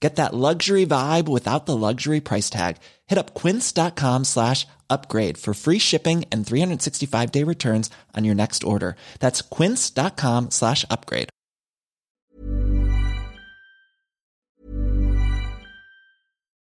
Get that luxury vibe without the luxury price tag. Hit up quince.com slash upgrade for free shipping and 365 day returns on your next order. That's quince.com slash upgrade.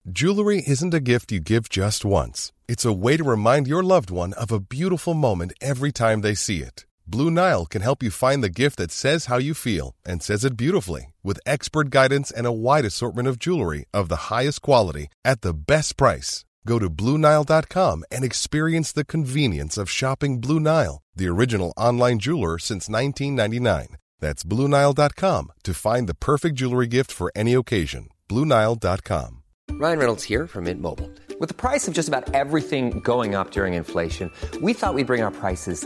Jewelry isn't a gift you give just once. It's a way to remind your loved one of a beautiful moment every time they see it. Blue Nile can help you find the gift that says how you feel and says it beautifully with expert guidance and a wide assortment of jewelry of the highest quality at the best price. Go to BlueNile.com and experience the convenience of shopping Blue Nile, the original online jeweler since 1999. That's BlueNile.com to find the perfect jewelry gift for any occasion. BlueNile.com. Ryan Reynolds here from Mint Mobile. With the price of just about everything going up during inflation, we thought we'd bring our prices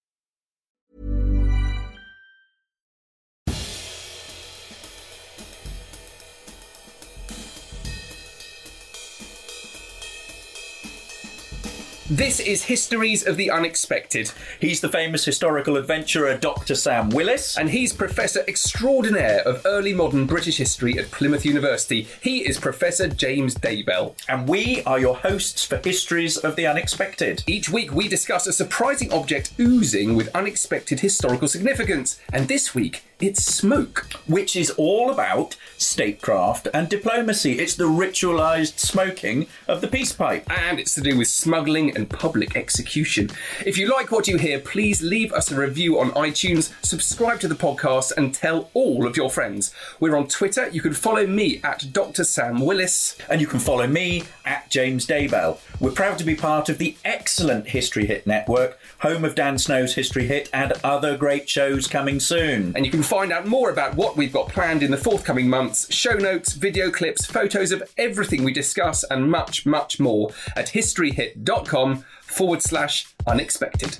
This is Histories of the Unexpected, He's the famous historical adventurer Dr. Sam Willis. and he's Professor Extraordinaire of Early Modern British History at Plymouth University. He is Professor James Daybell. And we are your hosts for Histories of the Unexpected. Each week we discuss a surprising object oozing with unexpected historical significance, and this week it's smoke. Which is all about statecraft and diplomacy. It's the ritualized smoking of the peace pipe. And it's to do with smuggling and public execution. If you like what you hear, please leave us a review on iTunes, subscribe to the podcast, and tell all of your friends. We're on Twitter. You can follow me at Dr. Sam Willis. And you can follow me at James Daybell. We're proud to be part of the excellent History Hit Network, home of Dan Snow's History Hit and other great shows coming soon. And you can find out more about what we've got planned in the forthcoming months, show notes, video clips, photos of everything we discuss, and much, much more at historyhit.com forward slash unexpected.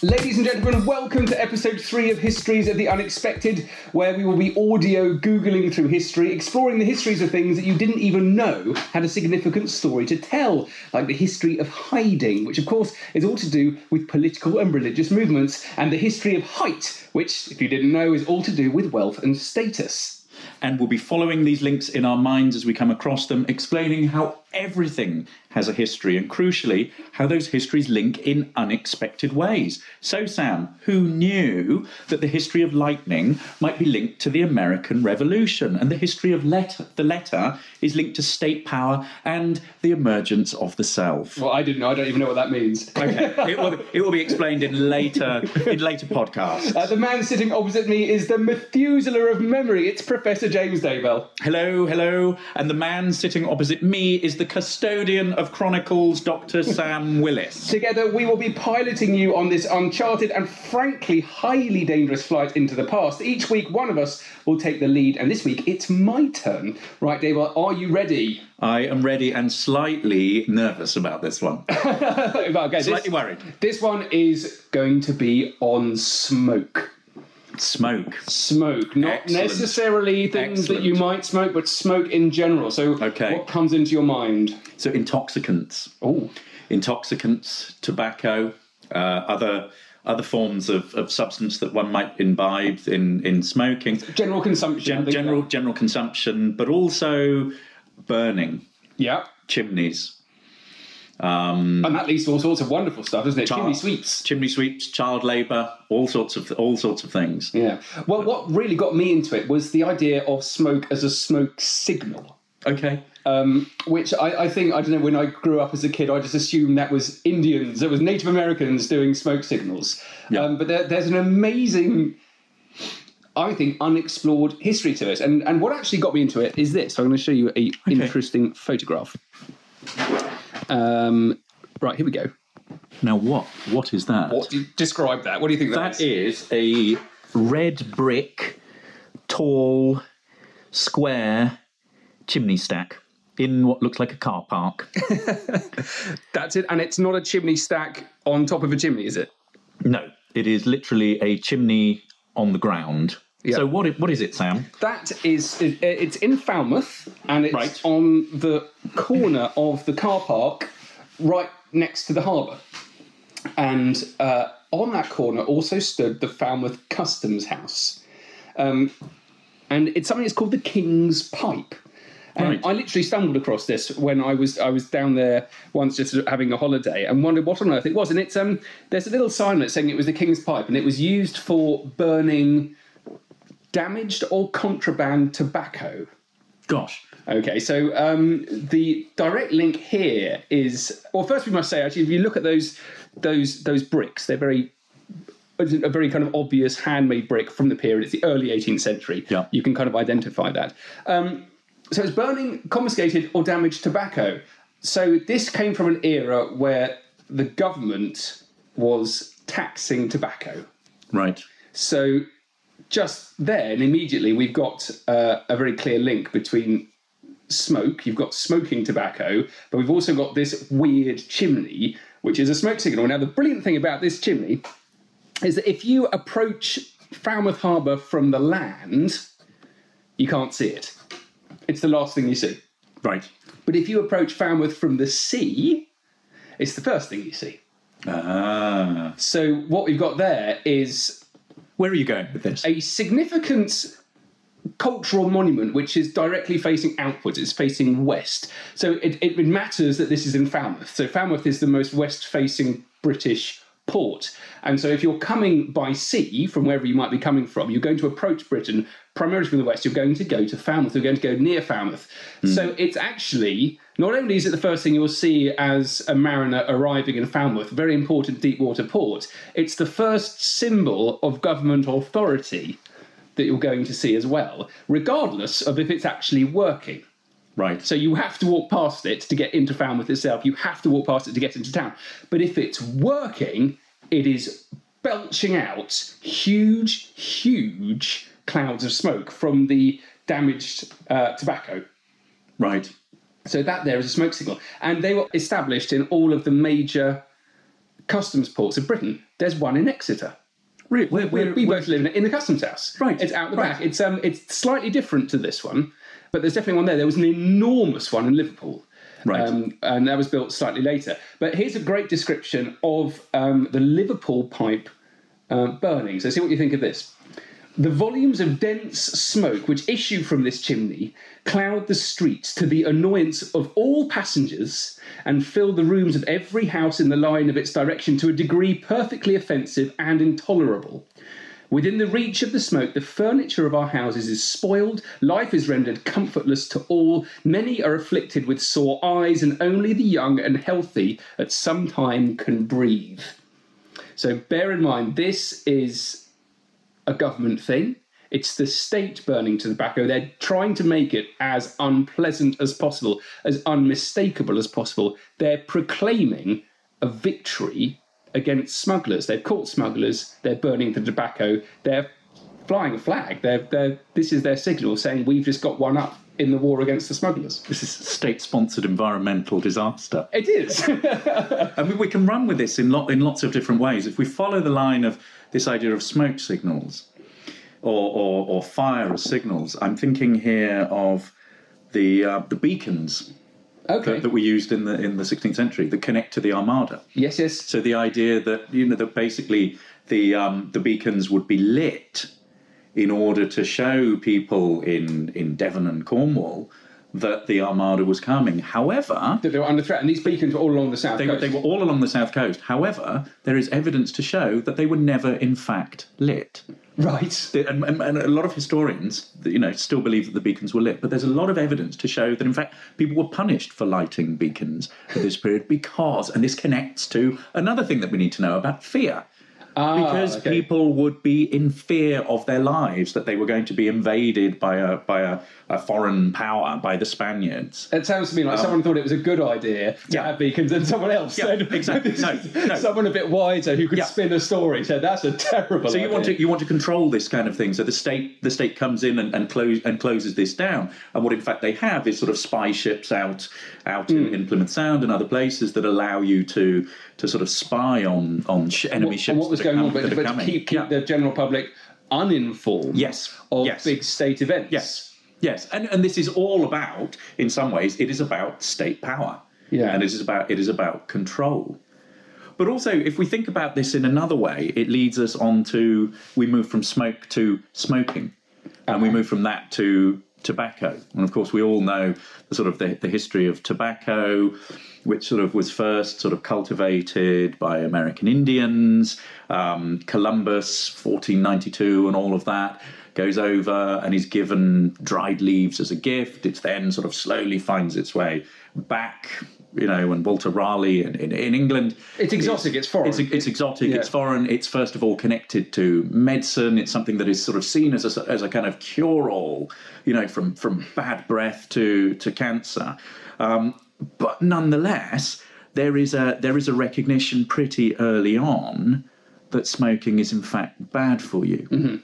Ladies and gentlemen, welcome to episode three of Histories of the Unexpected, where we will be audio Googling through history, exploring the histories of things that you didn't even know had a significant story to tell, like the history of hiding, which of course is all to do with political and religious movements, and the history of height, which, if you didn't know, is all to do with wealth and status. and we'll be following these links in our minds as we come across them, explaining how everything has a history and crucially how those histories link in unexpected ways. So, Sam, who knew that the history of lightning might be linked to the American Revolution and the history of letter, the letter is linked to state power and the emergence of the self? Well, I didn't know. I don't even know what that means. Okay, it will, it will be explained in later in later podcasts. Uh, the man sitting opposite me is the Methuselah of memory. It's Professor James Daybell. Hello, hello. And the man sitting opposite me is the custodian of Chronicles, Dr. Sam Willis. Together, we will be piloting you on this uncharted and frankly highly dangerous flight into the past. Each week, one of us will take the lead, and this week it's my turn. Right, Dave, are you ready? I am ready and slightly nervous about this one. okay, Slightly this, worried. this one is going to be on smoke. Smoke. Smoke, not Excellent. necessarily things that you might smoke, but smoke in general. So, Okay. what comes into your mind? So, intoxicants. Oh, Intoxicants, tobacco, uh, other other forms of, of substance that one might imbibe in, in smoking. general consumption. Gen- general that- general consumption, but also burning, yeah. chimneys, Um, And that leads to all sorts of wonderful stuff, doesn't it? Child- Chimney sweeps. chimney sweeps, child labour, all sorts of all sorts of things. Yeah. Well, what really got me into it was the idea of smoke as a smoke signal. Okay. um, which I, I think I don't know. When I grew up as a kid, I just assumed that was Indians, that was Native Americans doing smoke signals. Yeah. Um, but there, there's an amazing, I think, unexplored history to it. And and what actually got me into it is this. I'm going to show you a interesting photograph. Um, right here we go. Now what? What is that? What do you, describe that? What do you think that That is? is a red brick, tall, square chimney stack in what looks like a car park. That's it. And it's not a chimney stack on top of a chimney, is it? no, it is literally a chimney on the ground. Yeah. So what? What is it, Sam? That is, it's in Falmouth, and it's Right. on the corner of the car park, right next to the harbour. And uh, on that corner also stood the Falmouth Customs House, um, and it's something that's called the King's Pipe. And Right. I literally stumbled across this when I was I was down there once just having a holiday and wondered what on earth it was. And it's um there's a little sign that's saying it was the King's Pipe and it was used for burning damaged or contraband tobacco. Gosh. Okay, so um, the direct link here is well. First, we must say actually, if you look at those those those bricks, they're very a very kind of obvious handmade brick from the period. It's the early 18th century. Yeah. you can kind of identify that. Um, so it's burning confiscated or damaged tobacco. So this came from an era where the government was taxing tobacco. Right. So just then, immediately, we've got uh, a very clear link between smoke. You've got smoking tobacco, but we've also got this weird chimney, which is a smoke signal. Now, the brilliant thing about this chimney is that if you approach Falmouth Harbour from the land, you can't see it. It's the last thing you see. Right. But if you approach Falmouth from the sea, it's the first thing you see. Ah. So what we've got there is Where are you going with this? a significant cultural monument which is directly facing outwards. It's facing west. So it, it matters that this is in falmouth. So falmouth is the most west facing british port. And so if you're coming by sea from wherever you might be coming from you're going to approach britain primarily from the west. You're going to go to falmouth. You're going to go near falmouth. Hmm. So it's actually not only is it the first thing you'll see as a mariner arriving in falmouth very important deep water port it's the first symbol of government authority that you're going to see as well, regardless of if it's actually working. Right. So you have to walk past it to get into Falmouth itself. You have to walk past it to get into town. But if it's working, it is belching out huge, huge clouds of smoke from the damaged uh, tobacco. right. So that there is a smoke signal. And they were established in all of the major customs ports of Britain. There's one in Exeter. Really? we we both live in, in the customs house. Right, It's out the right. back. It's um it's slightly different to this one, but there's definitely one there. There was an enormous one in Liverpool. Right. Um, and that was built slightly later. But here's a great description of um, the Liverpool pipe uh, burning. So see what you think of this. The volumes of dense smoke which issue from this chimney cloud the streets to the annoyance of all passengers and fill the rooms of every house in the line of its direction to a degree perfectly offensive and intolerable. Within the reach of the smoke, the furniture of our houses is spoiled, life is rendered comfortless to all, many are afflicted with sore eyes, and only the young and healthy at some time can breathe. So bear in mind, this is a government thing. It's the state burning tobacco. They're trying to make it as unpleasant as possible, as unmistakable as possible. They're proclaiming a victory against smugglers. They've caught smugglers. They're burning the tobacco. They're flying a flag. They're, they're, this is their signal saying we've just got one up in the war against the smugglers. This is state-sponsored environmental disaster. It is. I mean, we can run with this in, lot, in lots of different ways. If we follow the line of this idea of smoke signals or, or, or fire as signals, I'm thinking here of the uh, the beacons okay. that, that were used in the in the 16th century that connect to the Armada. yes, yes. So the idea that you know that basically the um, the beacons would be lit in order to show people in in Devon and Cornwall that the Armada was coming. However, That they were under threat, and these beacons were all along the south they coast. they were all along the south coast. However, there is evidence to show that they were never, in fact, lit. right. And, and, and a lot of historians, you know, still believe that the beacons were lit. But there's a lot of evidence to show that, in fact, people were punished for lighting beacons at this period because, and this connects to another thing that we need to know about fear. Because Ah, okay. people would be in fear of their lives that they were going to be invaded by a by a, a foreign power by the Spaniards. It sounds to me like someone thought it was a good idea to Um, Yeah. have beacons, and someone else Yeah, said, exactly. No, no. someone a bit wiser who could Yeah. spin a story said that's a terrible. So you want to you want to control this kind of thing. So the state the state comes in and, and close and closes this down. And what in fact they have is sort of spy ships out out Hmm. in, in Plymouth Sound and other places that allow you to to sort of spy on on sh- enemy What- ships. and what was going on, but, but to keep, keep Yeah. the general public uninformed Yes. of Yes. big state events. Yes, yes, and and this is all about, in some ways, it is about state power. Yeah. and it is about it is about control. But also, if we think about this in another way, it leads us on to we move from smoke to smoking, and we move from that to tobacco. And of course, we all know the sort of the, the history of tobacco, which sort of was first sort of cultivated by American Indians. Um, Columbus, 1492, and all of that goes over and is given dried leaves as a gift. It then sort of slowly finds its way back. You know, and Walter Raleigh in, in, in England. It's exotic, it's foreign. It's, it's exotic, Yeah. it's foreign, it's first of all connected to medicine. It's something that is sort of seen as a, as a kind of cure all, you know, from, from bad breath to, to cancer. Um, but nonetheless, there is, a, there is a recognition pretty early on that smoking is in fact bad for you.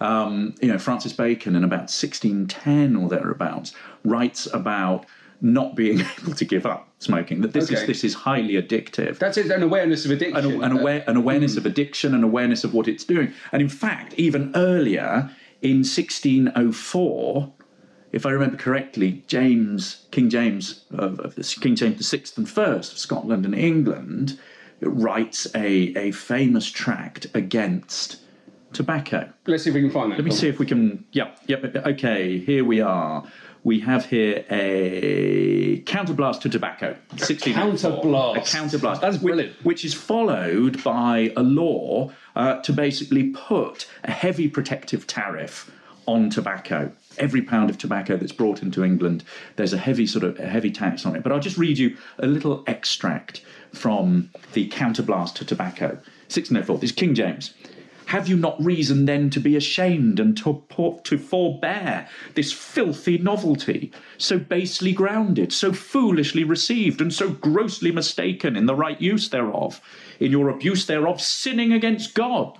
Um, you know, Francis Bacon in about 1610 or thereabouts writes about not being able to give up smoking. That this is this is highly addictive That's it, an awareness of addiction. an, an, aware, an awareness mm. of addiction, an awareness of what it's doing. And in fact, even earlier in 1604, if I remember correctly, James, King James of, of the King James the Sixth and First of Scotland and England, writes a, a famous tract against tobacco. Let's see if we can find that. Let me see if we can. Yep, yep. Okay, here we are. We have here a counterblast to tobacco. 1604. counterblast. A counterblast. That's Which- brilliant. Which is followed by a law uh, to basically put a heavy protective tariff on tobacco. Every pound of tobacco that's brought into England, there's a heavy sort of a heavy tax on it. But I'll just read you a little extract from the counterblast to tobacco. 1604. This is King James. Have you not reason then to be ashamed and to, to forbear this filthy novelty, so basely grounded, so foolishly received, and so grossly mistaken in the right use thereof, in your abuse thereof, sinning against God?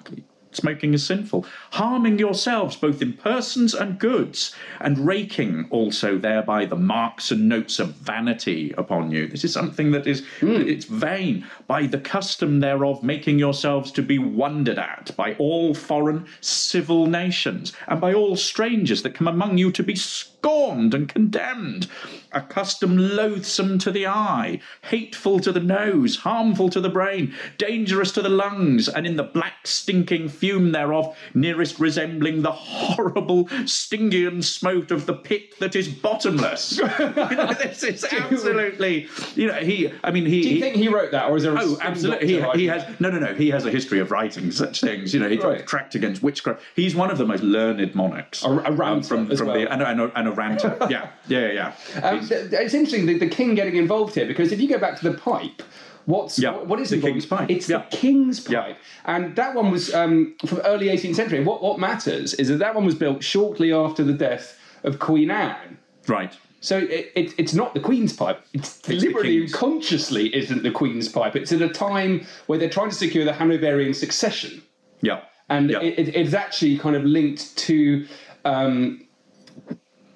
Smoking is sinful, harming yourselves both in persons and goods, and raking also thereby the marks and notes of vanity upon you. This is something that is hmm. it's vain by the custom thereof, making yourselves to be wondered at by all foreign civil nations, and by all strangers that come among you to be scorned and condemned. A custom loathsome to the eye, hateful to the nose, harmful to the brain, dangerous to the lungs, and in the black stinking fume thereof, nearest resembling the horrible Stygian smoke of the pit that is bottomless. this is absolutely, you know, he, I mean, he. Do you he- think he wrote that, or is there a Oh, absolutely. He, he has no, no, no. He has a history of writing such things. You know, he Right. tracked against witchcraft. He's one of the most learned monarchs. A- a ranter from, from well. the and and and a ranter. yeah, yeah, yeah. yeah. Um, th- it's interesting the, the king getting involved here because if you go back to the pipe, What's Yeah, what, what is the involved? King's Pipe. It's Yeah. the King's Yeah. Pipe, and that one was um, from early 18th century. What what matters is that that one was built shortly after the death of Queen Anne. Right. So it, it, it's not the Queen's pipe. It's the deliberately and consciously isn't the Queen's pipe. It's at a time where they're trying to secure the Hanoverian succession, Yeah. and Yeah. it, it, it's actually kind of linked to. Um,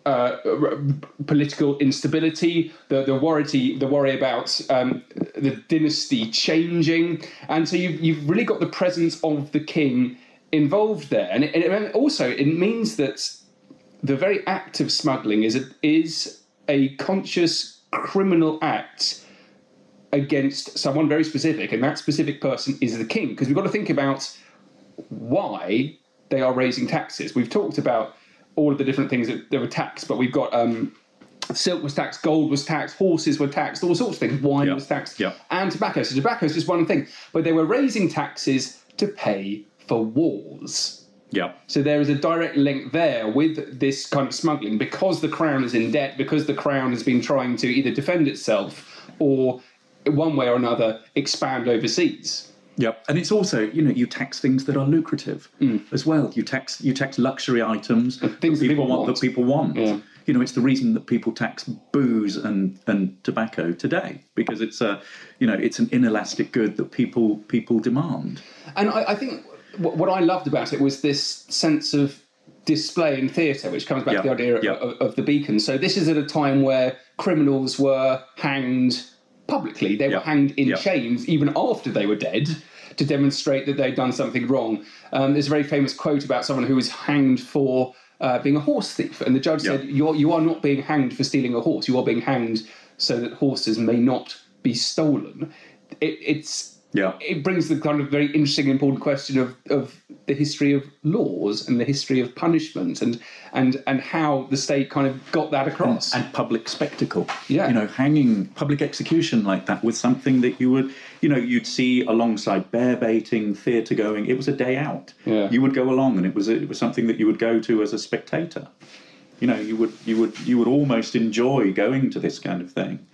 uh, r- political instability, the the worry the worry about um, the dynasty changing, and so you've you've really got the presence of the king involved there, and it, and it also it means that the very act of smuggling is a, is a conscious criminal act against someone very specific, and that specific person is the king. Because we've got to think about why they are raising taxes. We've talked about all of the different things that, that were taxed, but we've got um, silk was taxed, gold was taxed, horses were taxed, all sorts of things. Wine Yeah. was taxed, Yeah. and tobacco. So tobacco is just one thing, but they were raising taxes to pay for wars. Yeah. So there is a direct link there with this kind of smuggling because the crown is in debt, because the crown has been trying to either defend itself or, one way or another, expand overseas. Yep, and it's also you know you tax things that are lucrative as well. You tax you tax luxury items Mm. things that that people people want, that people want. Yeah. You know, it's the reason that people tax booze and and tobacco today because it's a you know it's an inelastic good that people people demand. And I, I think what, what I loved about it was this sense of display in theatre, which comes back to the idea yeah. of, of the beacon. So this is at a time where criminals were hanged publicly. They Yeah, were hanged in chains even after they were dead to demonstrate that they'd done something wrong. Um, there's a very famous quote about someone who was hanged for uh, being a horse thief, and the judge Yeah. said, You're, "You are not being hanged for stealing a horse. You are being hanged so that horses may not be stolen." It, it's Yeah. it brings the kind of very interesting, important question of, of the history of laws and the history of punishment and and and how the state kind of got that across. and public spectacle. Yeah. You know, hanging public execution like that was something that you would, you know, you'd see alongside bear baiting, theatre going. It was a day out. Yeah. You would go along, and it was it was something that you would go to as a spectator. You know, you would you would you would almost enjoy going to this kind of thing.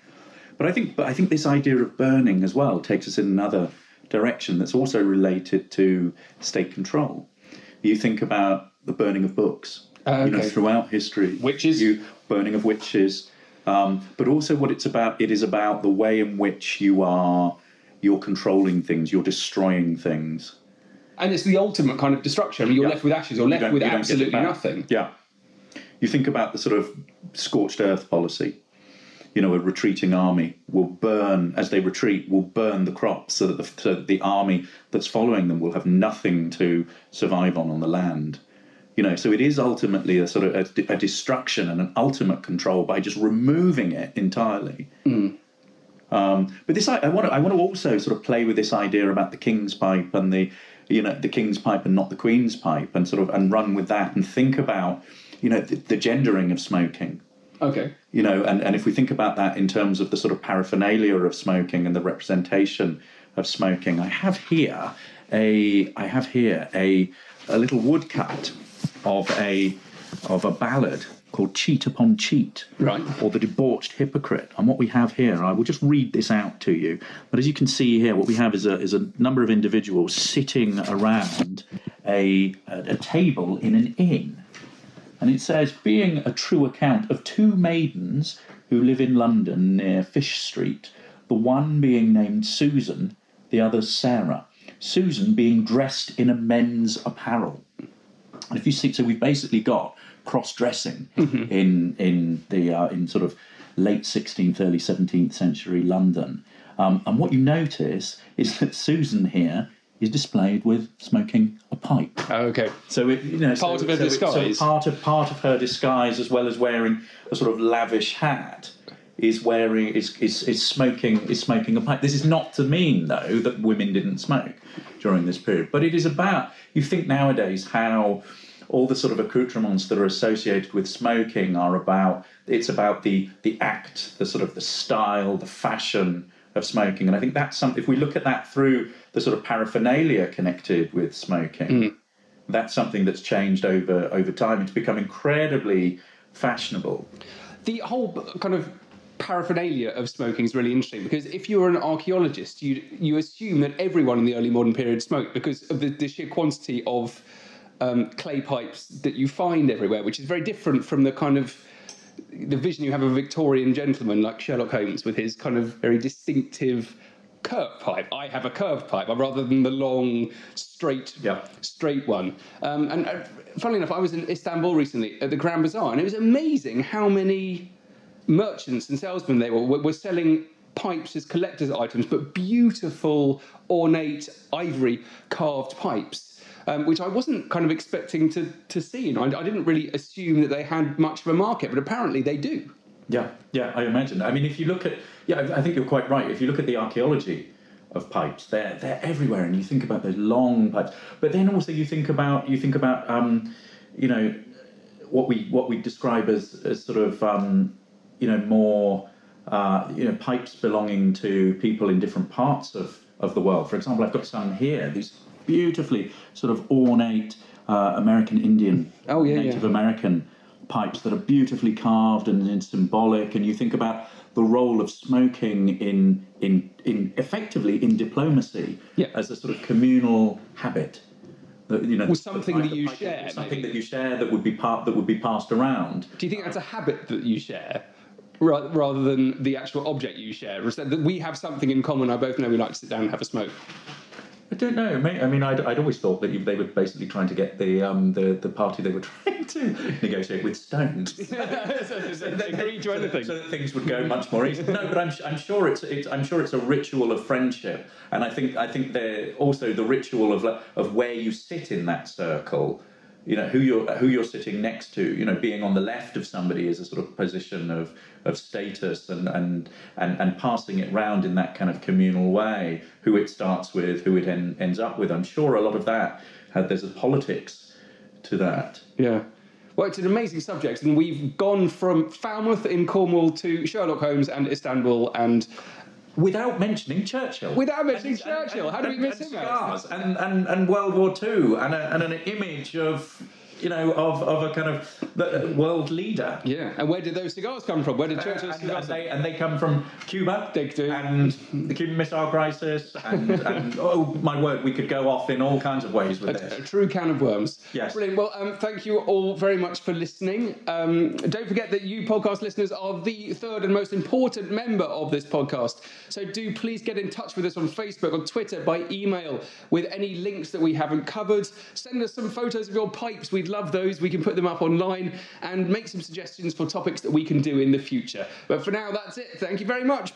But I think but I think this idea of burning as well takes us in another direction that's also related to state control. You think about the burning of books. You know, throughout history, Witches? you burning of witches, um, but also what it's about. It is about the way in which you are you're controlling things, you're destroying things. and it's the ultimate kind of destruction. I mean, you're Yeah. left with ashes or left with you don't get it absolutely nothing. Yeah, you think about the sort of scorched earth policy. You know, a retreating army will burn as they retreat. Will burn the crops so that the, so that the army that's following them will have nothing to survive on on the land. You know, so it is ultimately a sort of a, a destruction and an ultimate control by just removing it entirely. Um, but this, I, I want to, I want to also sort of play with this idea about the king's pipe and the, you know, the king's pipe and not the queen's pipe, and sort of and run with that and think about, you know, the, the gendering of smoking. Okay. You know, and, and if we think about that in terms of the sort of paraphernalia of smoking and the representation of smoking, I have here a, I have here a, a little woodcut of a, of a ballad called Cheat Upon Cheat, Right. or The Debauched Hypocrite. And what we have here, I will just read this out to you. But as you can see here, what we have is a, is a number of individuals sitting around a, a, a table in an inn. And it says, being a true account of two maidens who live in London near Fish Street, the one being named Susan, the other Sarah. Susan being dressed in a men's apparel. And if you see, so we've basically got cross-dressing in in the uh, in sort of late 16th, early 17th century London. Um, and what you notice is that Susan here is displayed with smoking a pipe. Oh, okay. So it, you know, Part so, of her so it's sort disguise. part of part of her disguise, as well as wearing a sort of lavish hat, is wearing is, is is smoking is smoking a pipe. This is not to mean though that women didn't smoke during this period, but it is about you think nowadays how all the sort of accoutrements that are associated with smoking are about it's about the the act, the sort of the style, the fashion of smoking, and I think that's something. If we look at that through the sort of paraphernalia connected with smoking, that's something that's changed over over time. It's become incredibly fashionable. the whole kind of paraphernalia of smoking is really interesting because if you're an archaeologist, you you assume that everyone in the early modern period smoked because of the, the sheer quantity of um, clay pipes that you find everywhere, which is very different from the kind of the vision you have of a Victorian gentleman like Sherlock Holmes with his kind of very distinctive curved pipe. I have a curved pipe rather than the long, straight, Yeah. straight one. Um, and uh, funnily enough, I was in Istanbul recently at the Grand Bazaar, and it was amazing how many merchants and salesmen they were were, were selling pipes as collector's items, but beautiful, ornate, ivory carved pipes. Um, which I wasn't kind of expecting to, to see. You know, I, I didn't really assume that they had much of a market, but apparently they do. Yeah, yeah, I imagine. I mean, if you look at, yeah, I think you're quite right. If you look at the archaeology of pipes, they're they're everywhere, and you think about those long pipes. But then also you think about you think about, um, you know, what we what we describe as as sort of, um, you know, more, uh, you know, pipes belonging to people in different parts of of the world. For example, I've got some here. These beautifully sort of ornate uh, American Indian, Oh, yeah, Native yeah. American pipes that are beautifully carved and, and symbolic, and you think about the role of smoking in in in effectively in diplomacy Yeah. as a sort of communal habit. That, you know, Well, something pipe- that you share, something maybe. that you share that would be part that would be passed around. Do you think that's a habit that you share? Rather than the actual object you share, that that we have something in common? I both know we like to sit down and have a smoke. I don't know. I mean, I'd, I'd always thought that you, they were basically trying to get the um, the the party they were trying to negotiate with stoned. Agree to anything. so that things would go much more easily. No, but I'm, I'm sure it's, it's I'm sure it's a ritual of friendship, and I think I think they're also the ritual of of where you sit in that circle. You know who you're who you're sitting next to. You know, being on the left of somebody is a sort of position of of status, and and and, and passing it round in that kind of communal way. Who it starts with, who it en- ends up with. I'm sure a lot of that had there's a politics to that. Yeah. Well, it's an amazing subject, and we've gone from Falmouth in Cornwall to Sherlock Holmes and Istanbul, and Without mentioning Churchill. Without mentioning And- Churchill. How do we miss and him? Cigars and, and, and World War Two and, a, and an image of, you know, of, of a kind of the world leader. yeah. And where did those cigars come from? Where did Churchill's and, cigars? and they, and they come from Cuba They do. and the Cuban Missile Crisis and, and oh my word we could go off in all kinds of ways with A this A true can of worms. Yes. Brilliant. Well, um, thank you all very much for listening. Um, don't forget that you podcast listeners are the third and most important member of this podcast. So do please get in touch with us on Facebook, on Twitter, by email with any links that we haven't covered. Send us some photos of your pipes. We'd love those. We can put them up online and make some suggestions for topics that we can do in the future. But for now, that's it. Thank you very much.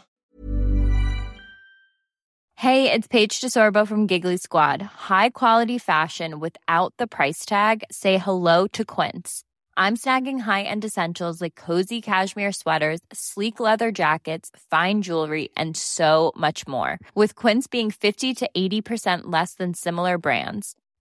Hey, it's Paige DeSorbo from Giggly Squad. High quality fashion without the price tag. Say hello to Quince. I'm snagging high-end essentials like cozy cashmere sweaters, sleek leather jackets, fine jewelry, and so much more. With Quince being 50 to 80% less than similar brands.